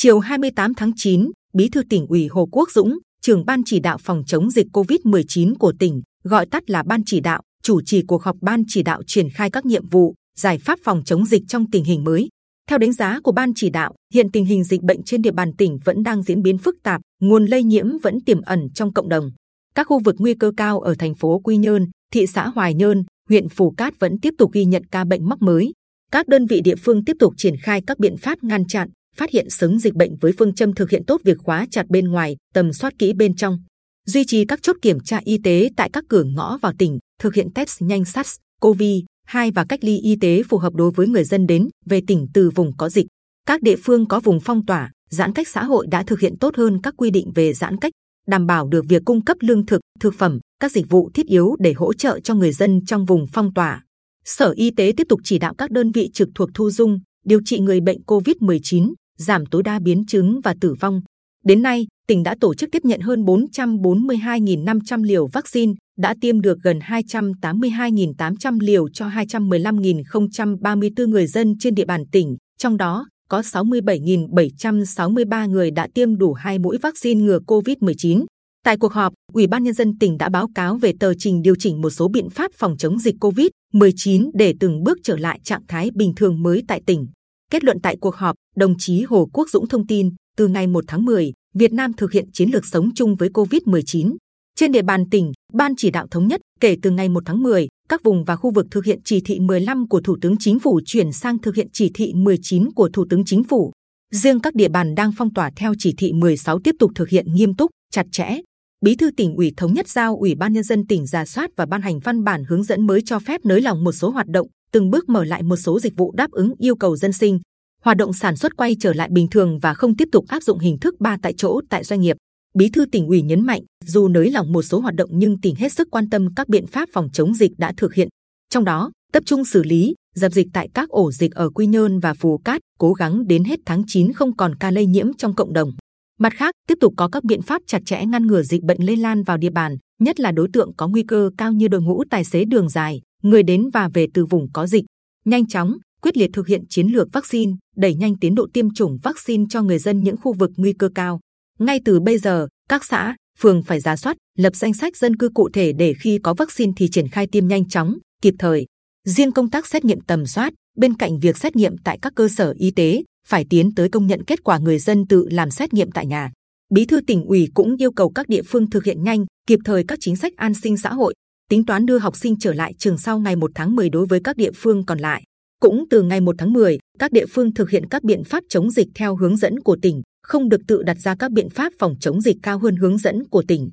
Chiều 28 tháng 9, Bí thư tỉnh ủy Hồ Quốc Dũng, trưởng ban chỉ đạo phòng chống dịch COVID-19 của tỉnh, gọi tắt là ban chỉ đạo, chủ trì cuộc họp ban chỉ đạo triển khai các nhiệm vụ, giải pháp phòng chống dịch trong tình hình mới. Theo đánh giá của ban chỉ đạo, hiện tình hình dịch bệnh trên địa bàn tỉnh vẫn đang diễn biến phức tạp, nguồn lây nhiễm vẫn tiềm ẩn trong cộng đồng. Các khu vực nguy cơ cao ở thành phố Quy Nhơn, thị xã Hoài Nhơn, huyện Phù Cát vẫn tiếp tục ghi nhận ca bệnh mắc mới. Các đơn vị địa phương tiếp tục triển khai các biện pháp ngăn chặn, phát hiện sớm dịch bệnh với phương châm thực hiện tốt việc khóa chặt bên ngoài, tầm soát kỹ bên trong, duy trì các chốt kiểm tra y tế tại các cửa ngõ vào tỉnh, thực hiện test nhanh SARS-CoV-2 và cách ly y tế phù hợp đối với người dân đến về tỉnh từ vùng có dịch. Các địa phương có vùng phong tỏa, giãn cách xã hội đã thực hiện tốt hơn các quy định về giãn cách, đảm bảo được việc cung cấp lương thực, thực phẩm, các dịch vụ thiết yếu để hỗ trợ cho người dân trong vùng phong tỏa. Sở Y tế tiếp tục chỉ đạo các đơn vị trực thuộc thu dung, điều trị người bệnh COVID-19, giảm tối đa biến chứng và tử vong. Đến nay, tỉnh đã tổ chức tiếp nhận hơn 442.500 liều vaccine, đã tiêm được gần 282.800 liều cho 215.034 người dân trên địa bàn tỉnh, trong đó có 67.763 người đã tiêm đủ hai mũi vaccine ngừa COVID-19. Tại cuộc họp, Ủy ban Nhân dân tỉnh đã báo cáo về tờ trình điều chỉnh một số biện pháp phòng chống dịch COVID-19 để từng bước trở lại trạng thái bình thường mới tại tỉnh. Kết luận tại cuộc họp, đồng chí Hồ Quốc Dũng thông tin, từ ngày 1 tháng 10, Việt Nam thực hiện chiến lược sống chung với COVID-19. Trên địa bàn tỉnh, Ban chỉ đạo thống nhất kể từ ngày 1 tháng 10, các vùng và khu vực thực hiện chỉ thị 15 của Thủ tướng Chính phủ chuyển sang thực hiện chỉ thị 19 của Thủ tướng Chính phủ. Riêng các địa bàn đang phong tỏa theo chỉ thị 16 tiếp tục thực hiện nghiêm túc, chặt chẽ. Bí thư tỉnh ủy thống nhất giao Ủy ban nhân dân tỉnh ra soát và ban hành văn bản hướng dẫn mới cho phép nới lỏng một số hoạt động, từng bước mở lại một số dịch vụ đáp ứng yêu cầu dân sinh, hoạt động sản xuất quay trở lại bình thường và không tiếp tục áp dụng hình thức ba tại chỗ tại doanh nghiệp. Bí thư tỉnh ủy nhấn mạnh, dù nới lỏng một số hoạt động nhưng tỉnh hết sức quan tâm các biện pháp phòng chống dịch đã thực hiện. Trong đó, tập trung xử lý, dập dịch tại các ổ dịch ở Quy Nhơn và phú Cát, cố gắng đến hết tháng 9 không còn ca lây nhiễm trong cộng đồng. Mặt khác, tiếp tục có các biện pháp chặt chẽ ngăn ngừa dịch bệnh lây lan vào địa bàn, nhất là đối tượng có nguy cơ cao như đội ngũ tài xế đường dài, người đến và về từ vùng có dịch. Nhanh chóng, quyết liệt thực hiện chiến lược vaccine, đẩy nhanh tiến độ tiêm chủng vaccine cho người dân những khu vực nguy cơ cao. Ngay từ bây giờ, các xã, phường phải giả soát, lập danh sách dân cư cụ thể để khi có vaccine thì triển khai tiêm nhanh chóng, kịp thời. Riêng công tác xét nghiệm tầm soát, bên cạnh việc xét nghiệm tại các cơ sở y tế, phải tiến tới công nhận kết quả người dân tự làm xét nghiệm tại nhà. Bí thư tỉnh ủy cũng yêu cầu các địa phương thực hiện nhanh, kịp thời các chính sách an sinh xã hội, tính toán đưa học sinh trở lại trường sau ngày 1 tháng 10 đối với các địa phương còn lại. Cũng từ ngày 1 tháng 10, các địa phương thực hiện các biện pháp chống dịch theo hướng dẫn của tỉnh, không được tự đặt ra các biện pháp phòng chống dịch cao hơn hướng dẫn của tỉnh.